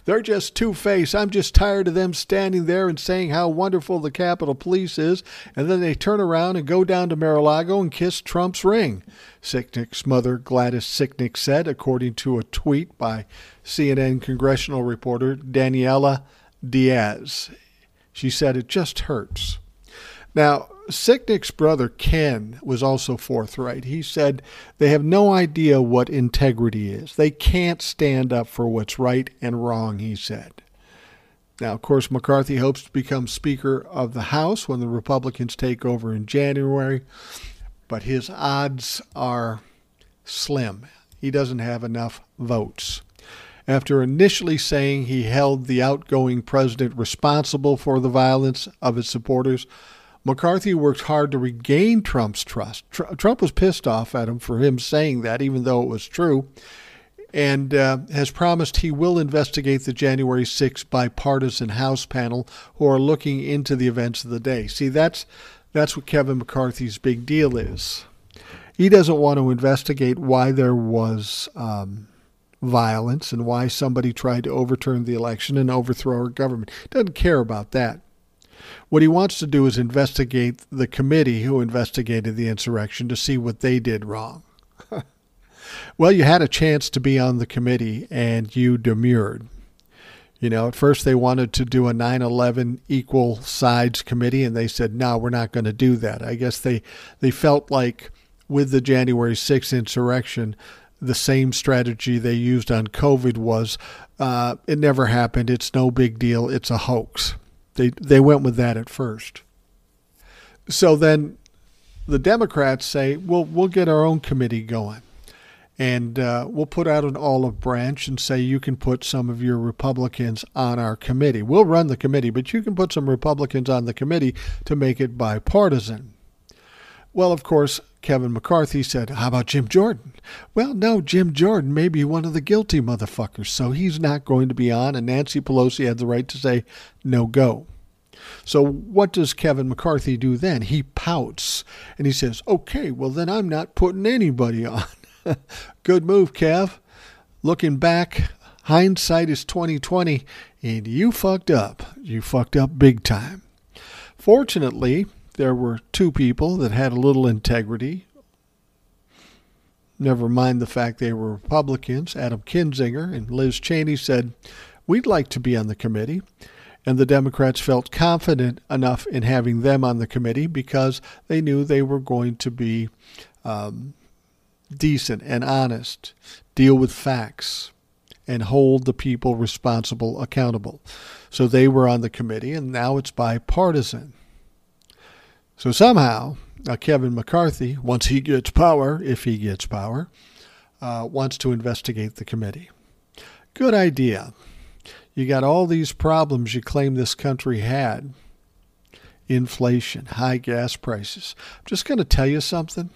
They're just two faced. I'm just tired of them standing there and saying how wonderful the Capitol Police is, and then they turn around and go down to Mar-a-Lago and kiss Trump's ring. Sicknick's mother, Gladys Sicknick, said, according to a tweet by CNN congressional reporter Daniella Diaz. She said, It just hurts. Now, Sicknick's brother Ken was also forthright. He said they have no idea what integrity is. They can't stand up for what's right and wrong, he said. Now, of course, McCarthy hopes to become Speaker of the House when the Republicans take over in January, but his odds are slim. He doesn't have enough votes. After initially saying he held the outgoing president responsible for the violence of his supporters, McCarthy worked hard to regain Trump's trust. Tr- Trump was pissed off at him for him saying that, even though it was true, and uh, has promised he will investigate the January 6 bipartisan House panel who are looking into the events of the day. See, that's that's what Kevin McCarthy's big deal is. He doesn't want to investigate why there was um, violence and why somebody tried to overturn the election and overthrow our government. Doesn't care about that. What he wants to do is investigate the committee who investigated the insurrection to see what they did wrong. [laughs] well, you had a chance to be on the committee and you demurred. You know, at first they wanted to do a 9 11 equal sides committee, and they said, no, we're not going to do that. I guess they, they felt like with the January 6th insurrection, the same strategy they used on COVID was uh, it never happened. It's no big deal. It's a hoax. They, they went with that at first. So then the Democrats say, well, we'll get our own committee going. And uh, we'll put out an olive branch and say you can put some of your Republicans on our committee. We'll run the committee, but you can put some Republicans on the committee to make it bipartisan. Well, of course, Kevin McCarthy said, How about Jim Jordan? Well, no, Jim Jordan may be one of the guilty motherfuckers, so he's not going to be on, and Nancy Pelosi had the right to say, No go. So, what does Kevin McCarthy do then? He pouts and he says, Okay, well, then I'm not putting anybody [laughs] on. Good move, Kev. Looking back, hindsight is 2020, and you fucked up. You fucked up big time. Fortunately, there were two people that had a little integrity. Never mind the fact they were Republicans. Adam Kinzinger and Liz Cheney said, We'd like to be on the committee. And the Democrats felt confident enough in having them on the committee because they knew they were going to be um, decent and honest, deal with facts, and hold the people responsible accountable. So they were on the committee, and now it's bipartisan. So somehow, uh, Kevin McCarthy, once he gets power, if he gets power, uh, wants to investigate the committee. Good idea. You got all these problems you claim this country had inflation, high gas prices. I'm just going to tell you something.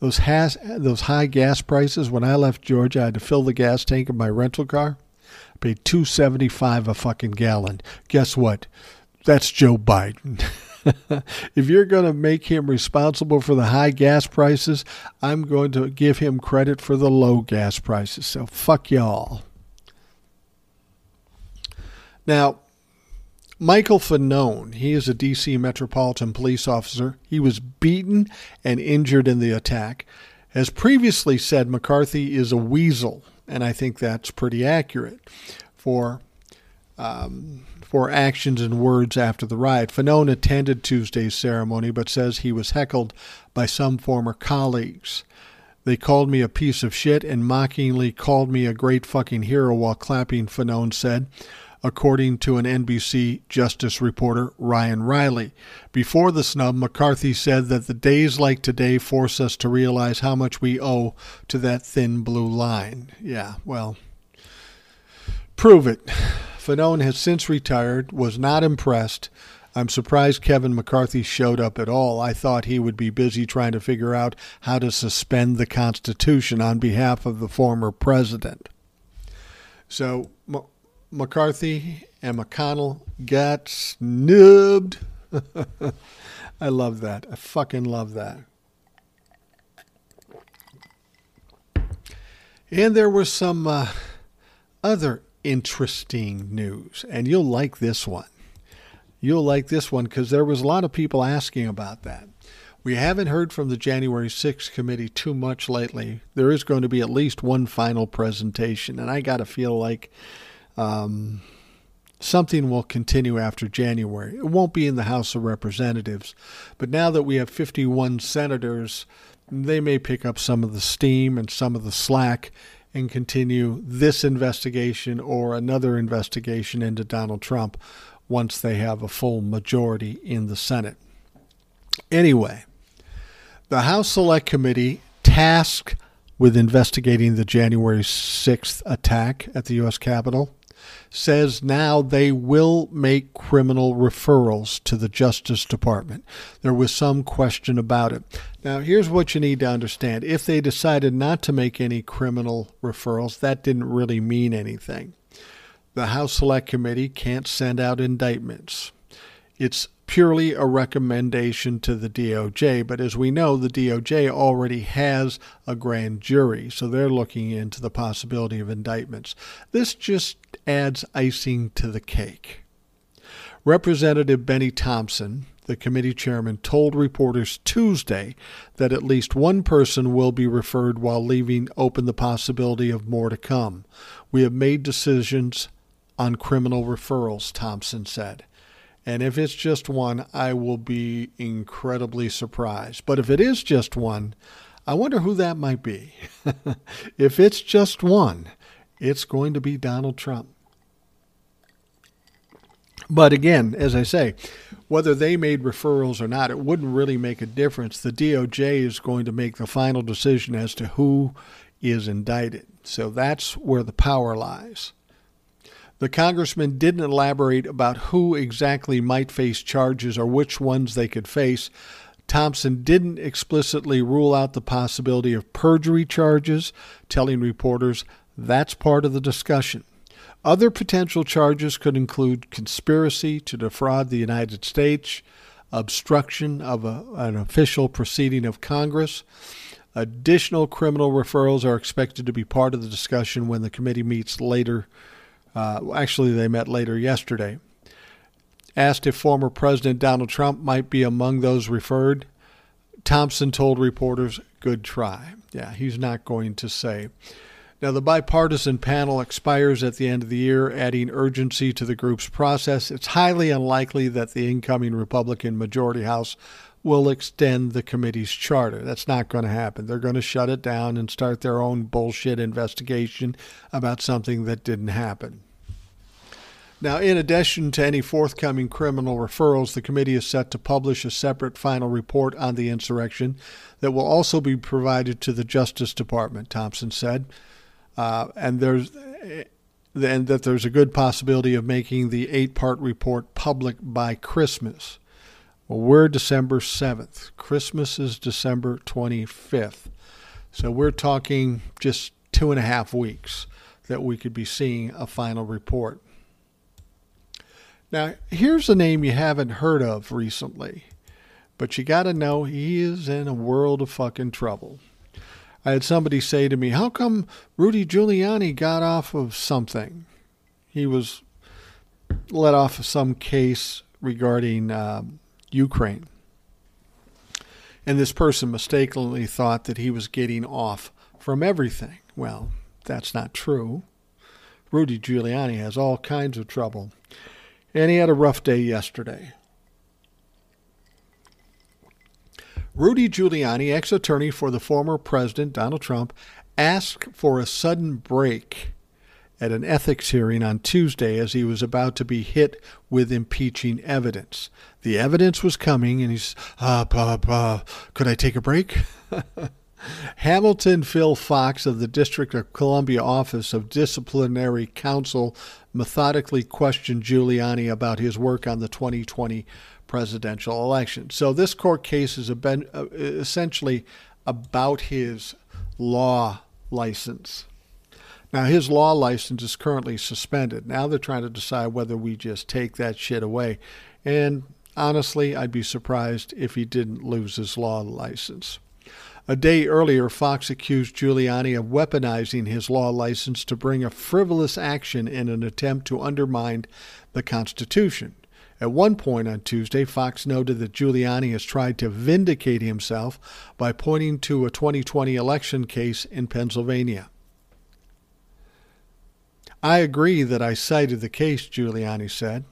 Those has those high gas prices. When I left Georgia, I had to fill the gas tank of my rental car. I paid two seventy five a fucking gallon. Guess what? That's Joe Biden. [laughs] [laughs] if you're going to make him responsible for the high gas prices, I'm going to give him credit for the low gas prices. So fuck y'all. Now, Michael Fanone, he is a D.C. Metropolitan Police officer. He was beaten and injured in the attack. As previously said, McCarthy is a weasel, and I think that's pretty accurate for um, for actions and words after the riot. Fanone attended Tuesday's ceremony, but says he was heckled by some former colleagues. They called me a piece of shit and mockingly called me a great fucking hero while clapping, Fanone said according to an NBC Justice reporter, Ryan Reilly. Before the snub, McCarthy said that the days like today force us to realize how much we owe to that thin blue line. Yeah, well, prove it. Fanone has since retired, was not impressed. I'm surprised Kevin McCarthy showed up at all. I thought he would be busy trying to figure out how to suspend the Constitution on behalf of the former president. So McCarthy and McConnell got snubbed. [laughs] I love that. I fucking love that. And there was some uh, other interesting news, and you'll like this one. You'll like this one because there was a lot of people asking about that. We haven't heard from the January 6th committee too much lately. There is going to be at least one final presentation, and I got to feel like um, something will continue after January. It won't be in the House of Representatives, but now that we have 51 senators, they may pick up some of the steam and some of the slack and continue this investigation or another investigation into Donald Trump once they have a full majority in the Senate. Anyway, the House Select Committee tasked with investigating the January 6th attack at the U.S. Capitol says now they will make criminal referrals to the Justice Department. There was some question about it. Now, here's what you need to understand. If they decided not to make any criminal referrals, that didn't really mean anything. The House Select Committee can't send out indictments. It's purely a recommendation to the DOJ, but as we know, the DOJ already has a grand jury, so they're looking into the possibility of indictments. This just adds icing to the cake. Representative Bennie Thompson, the committee chairman, told reporters Tuesday that at least one person will be referred while leaving open the possibility of more to come. We have made decisions on criminal referrals, Thompson said. And if it's just one, I will be incredibly surprised. But if it is just one, I wonder who that might be. [laughs] if it's just one, it's going to be Donald Trump. But again, as I say, whether they made referrals or not, it wouldn't really make a difference. The DOJ is going to make the final decision as to who is indicted. So that's where the power lies. The congressman didn't elaborate about who exactly might face charges or which ones they could face. Thompson didn't explicitly rule out the possibility of perjury charges, telling reporters that's part of the discussion. Other potential charges could include conspiracy to defraud the United States, obstruction of a, an official proceeding of Congress. Additional criminal referrals are expected to be part of the discussion when the committee meets later uh, actually, they met later yesterday. Asked if former President Donald Trump might be among those referred, Thompson told reporters, Good try. Yeah, he's not going to say. Now, the bipartisan panel expires at the end of the year, adding urgency to the group's process. It's highly unlikely that the incoming Republican majority House will extend the committee's charter. That's not going to happen. They're going to shut it down and start their own bullshit investigation about something that didn't happen. Now, in addition to any forthcoming criminal referrals, the committee is set to publish a separate final report on the insurrection that will also be provided to the Justice Department, Thompson said. Uh, and there's and that there's a good possibility of making the eight-part report public by Christmas. Well, we're December 7th. Christmas is December 25th. So we're talking just two and a half weeks that we could be seeing a final report. Now, here's a name you haven't heard of recently, but you got to know he is in a world of fucking trouble. I had somebody say to me, How come Rudy Giuliani got off of something? He was let off of some case regarding. Um, Ukraine. And this person mistakenly thought that he was getting off from everything. Well, that's not true. Rudy Giuliani has all kinds of trouble. And he had a rough day yesterday. Rudy Giuliani, ex attorney for the former president, Donald Trump, asked for a sudden break at an ethics hearing on Tuesday as he was about to be hit with impeaching evidence. The evidence was coming, and he's, uh, uh, uh, could I take a break? [laughs] Hamilton Phil Fox of the District of Columbia Office of Disciplinary Counsel methodically questioned Giuliani about his work on the 2020 presidential election. So this court case is uh, essentially about his law license. Now, his law license is currently suspended. Now they're trying to decide whether we just take that shit away. And honestly, I'd be surprised if he didn't lose his law license. A day earlier, Fox accused Giuliani of weaponizing his law license to bring a frivolous action in an attempt to undermine the Constitution. At one point on Tuesday, Fox noted that Giuliani has tried to vindicate himself by pointing to a 2020 election case in Pennsylvania. I agree that I cited the case, Giuliani said,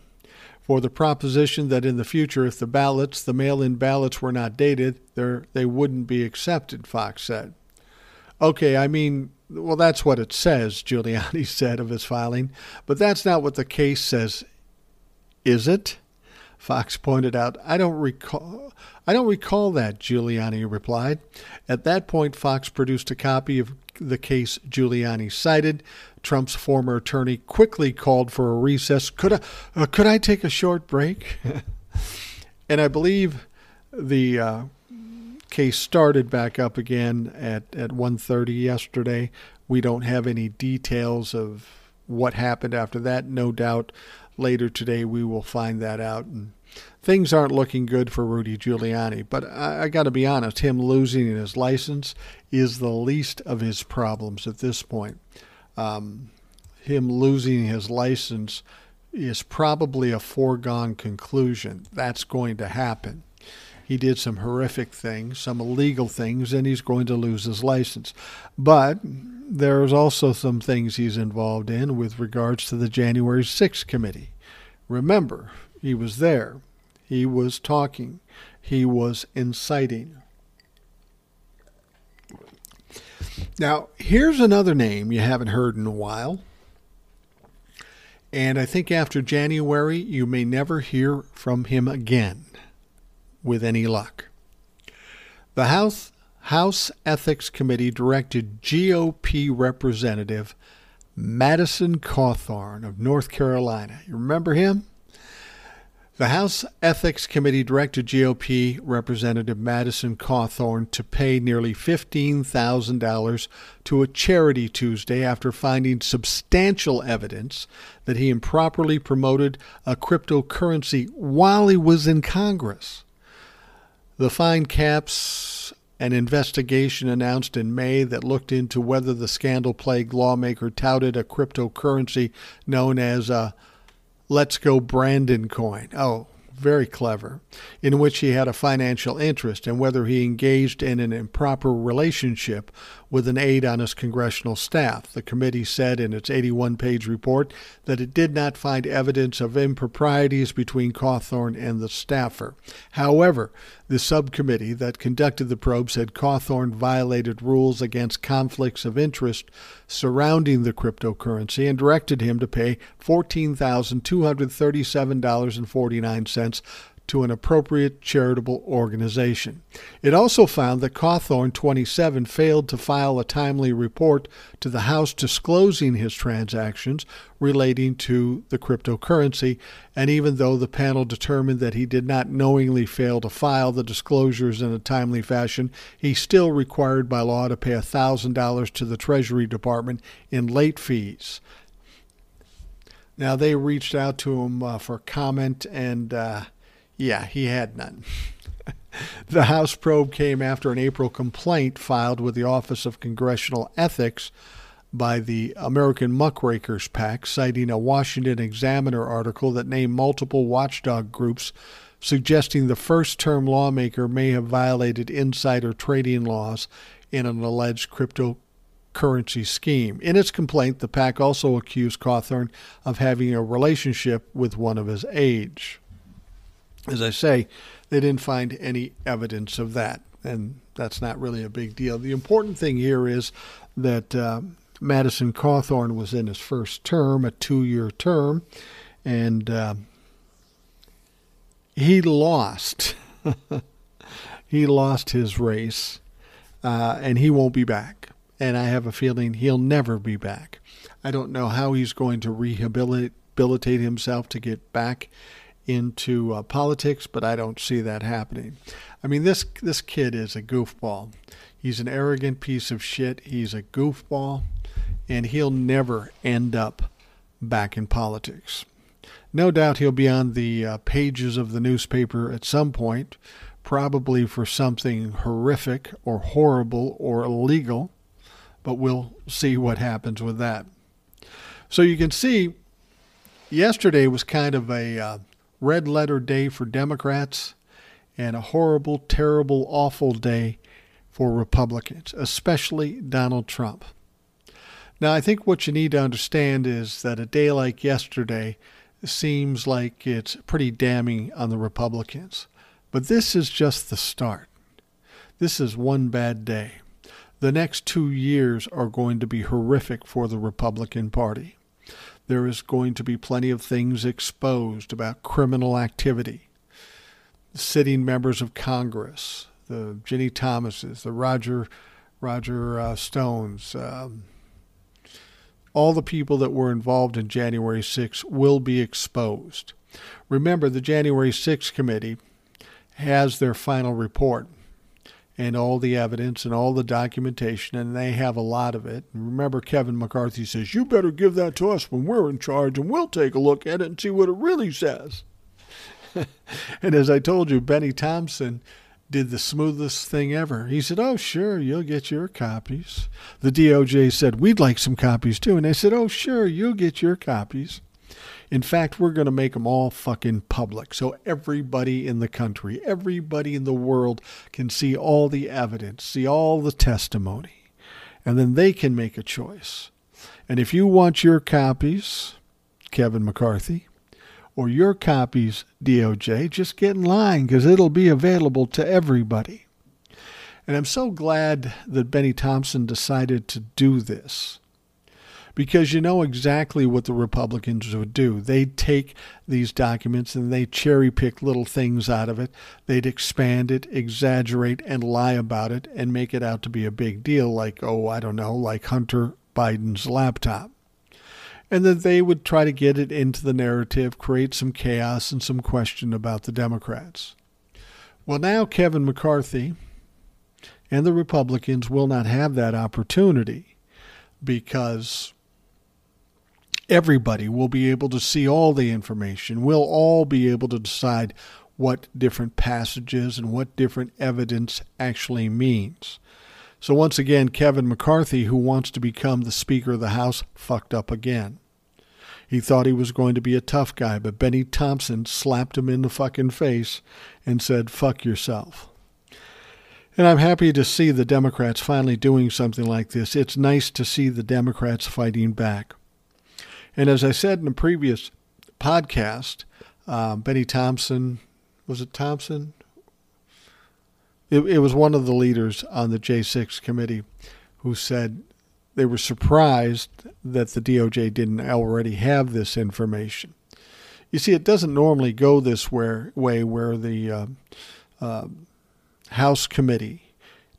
for the proposition that in the future, if the ballots, the mail in ballots, were not dated, they wouldn't be accepted, Fox said. Okay, I mean, well, that's what it says, Giuliani [laughs] said of his filing, but that's not what the case says, is it? Fox pointed out, I don't recall I don't recall that, Giuliani replied. At that point, Fox produced a copy of the case Giuliani cited. Trump's former attorney quickly called for a recess. Could I, uh, could I take a short break? [laughs] and I believe the uh, case started back up again at, at 1.30 yesterday. We don't have any details of what happened after that. No doubt later today we will find that out. And things aren't looking good for Rudy Giuliani. But I, I got to be honest, him losing his license is the least of his problems at this point. Um, him losing his license is probably a foregone conclusion. That's going to happen. He did some horrific things, some illegal things, and he's going to lose his license. But there's also some things he's involved in with regards to the January 6th committee. Remember, he was there, he was talking, he was inciting. Now, here's another name you haven't heard in a while. And I think after January, you may never hear from him again with any luck. The House, House Ethics Committee directed GOP Representative Madison Cawthorn of North Carolina. You remember him? The House Ethics Committee directed GOP Representative Madison Cawthorn to pay nearly $15,000 to a charity Tuesday after finding substantial evidence that he improperly promoted a cryptocurrency while he was in Congress. The fine caps an investigation announced in May that looked into whether the scandal plagued lawmaker touted a cryptocurrency known as a Let's Go Brandon coin. Oh, very clever, in which he had a financial interest and whether he engaged in an improper relationship with an aide on his congressional staff. The committee said in its 81 page report that it did not find evidence of improprieties between Cawthorn and the staffer. However, the subcommittee that conducted the probe said Cawthorn violated rules against conflicts of interest surrounding the cryptocurrency and directed him to pay $14,237.49 to an appropriate charitable organization. It also found that Cawthorn 27 failed to file a timely report to the House disclosing his transactions relating to the cryptocurrency, and even though the panel determined that he did not knowingly fail to file the disclosures in a timely fashion, he still required by law to pay $1,000 to the Treasury Department in late fees. Now, they reached out to him uh, for comment, and uh, yeah, he had none. [laughs] the House probe came after an April complaint filed with the Office of Congressional Ethics by the American Muckrakers PAC, citing a Washington Examiner article that named multiple watchdog groups, suggesting the first term lawmaker may have violated insider trading laws in an alleged cryptocurrency scheme. In its complaint, the PAC also accused Cawthorn of having a relationship with one of his aides. As I say, they didn't find any evidence of that, and that's not really a big deal. The important thing here is that uh, Madison Cawthorn was in his first term, a two year term, and uh, he lost. [laughs] he lost his race, uh, and he won't be back. And I have a feeling he'll never be back. I don't know how he's going to rehabilitate himself to get back into uh, politics, but I don't see that happening. I mean, this this kid is a goofball. He's an arrogant piece of shit. He's a goofball, and he'll never end up back in politics. No doubt he'll be on the uh, pages of the newspaper at some point, probably for something horrific or horrible or illegal, but we'll see what happens with that. So you can see, yesterday was kind of a uh, red letter day for Democrats and a horrible, terrible, awful day for Republicans, especially Donald Trump. Now, I think what you need to understand is that a day like yesterday seems like it's pretty damning on the Republicans. But this is just the start. This is one bad day. The next two years are going to be horrific for the Republican Party there is going to be plenty of things exposed about criminal activity. Sitting members of Congress, the Ginni Thomases, the Roger Roger uh, Stones, um, all the people that were involved in January 6 will be exposed. Remember, the January 6 committee has their final report, and all the evidence and all the documentation, and they have a lot of it. And remember, Kevin McCarthy says, You better give that to us when we're in charge, and we'll take a look at it and see what it really says. [laughs] and as I told you, Bennie Thompson did the smoothest thing ever. He said, Oh, sure, you'll get your copies. The DOJ said, We'd like some copies too. And they said, Oh, sure, you'll get your copies. In fact, we're going to make them all fucking public so everybody in the country, everybody in the world can see all the evidence, see all the testimony, and then they can make a choice. And if you want your copies, Kevin McCarthy, or your copies, DOJ, just get in line because it'll be available to everybody. And I'm so glad that Bennie Thompson decided to do this because you know exactly what the Republicans would do. They'd take these documents and they cherry pick little things out of it. They'd expand it, exaggerate, and lie about it and make it out to be a big deal, like, oh, I don't know, like Hunter Biden's laptop. And then they would try to get it into the narrative, create some chaos and some question about the Democrats. Well, now Kevin McCarthy and the Republicans will not have that opportunity because everybody will be able to see all the information. We'll all be able to decide what different passages and what different evidence actually means. So, once again, Kevin McCarthy, who wants to become the Speaker of the House, fucked up again. He thought he was going to be a tough guy, but Bennie Thompson slapped him in the fucking face and said, fuck yourself. And I'm happy to see the Democrats finally doing something like this. It's nice to see the Democrats fighting back. And as I said in a previous podcast, um, Bennie Thompson, was it Thompson? It, it was one of the leaders on the J6 committee who said they were surprised that the DOJ didn't already have this information. You see, it doesn't normally go this way, way where the uh, uh, House committee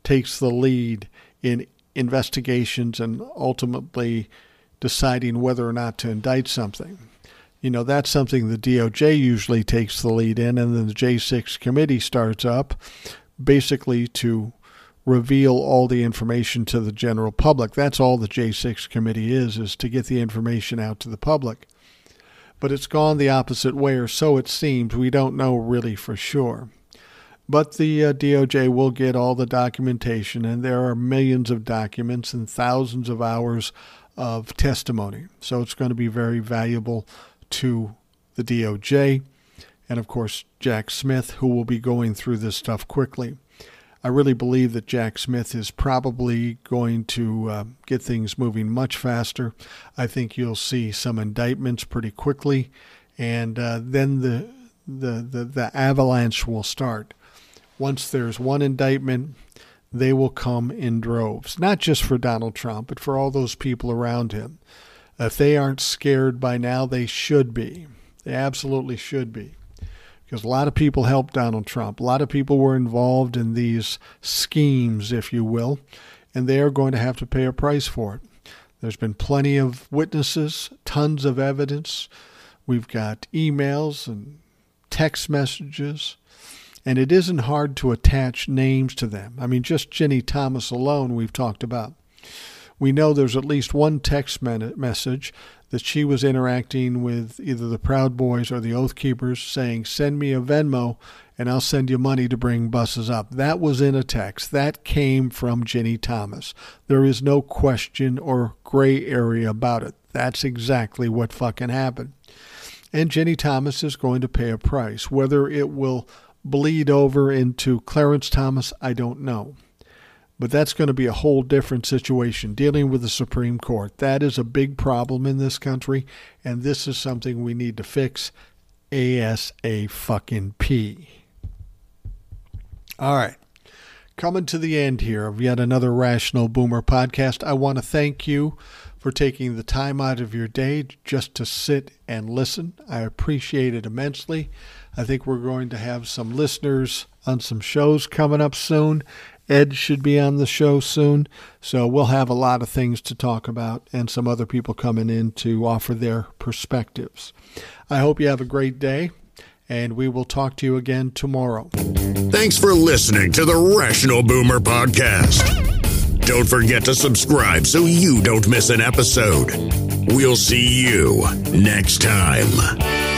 takes the lead in investigations and ultimately deciding whether or not to indict something. You know, that's something the DOJ usually takes the lead in, and then the J6 committee starts up basically to reveal all the information to the general public. That's all the J6 committee is, is to get the information out to the public. But it's gone the opposite way, or so it seems. We don't know really for sure. But the uh, DOJ will get all the documentation, and there are millions of documents and thousands of hours of testimony. So it's going to be very valuable to the DOJ and, of course, Jack Smith, who will be going through this stuff quickly. I really believe that Jack Smith is probably going to uh, get things moving much faster. I think you'll see some indictments pretty quickly, and uh, then the, the, the, the avalanche will start. Once there's one indictment, they will come in droves, not just for Donald Trump, but for all those people around him. If they aren't scared by now, they should be. They absolutely should be. Because a lot of people helped Donald Trump. A lot of people were involved in these schemes, if you will, and they are going to have to pay a price for it. There's been plenty of witnesses, tons of evidence. We've got emails and text messages and it isn't hard to attach names to them. I mean, just Ginni Thomas alone, we've talked about. We know there's at least one text message that she was interacting with either the Proud Boys or the Oath Keepers saying, Send me a Venmo and I'll send you money to bring buses up. That was in a text. That came from Ginni Thomas. There is no question or gray area about it. That's exactly what fucking happened. And Ginni Thomas is going to pay a price. Whether it will bleed over into Clarence Thomas, I don't know. But that's going to be a whole different situation dealing with the Supreme Court. That is a big problem in this country, and this is something we need to fix ASA fucking P. All right. Coming to the end here of yet another Rational Boomer podcast, I want to thank you for taking the time out of your day just to sit and listen. I appreciate it immensely. I think we're going to have some listeners on some shows coming up soon. Ed should be on the show soon. So we'll have a lot of things to talk about and some other people coming in to offer their perspectives. I hope you have a great day. and we will talk to you again tomorrow. Thanks for listening to the Rational Boomer Podcast. Don't forget to subscribe so you don't miss an episode. We'll see you next time.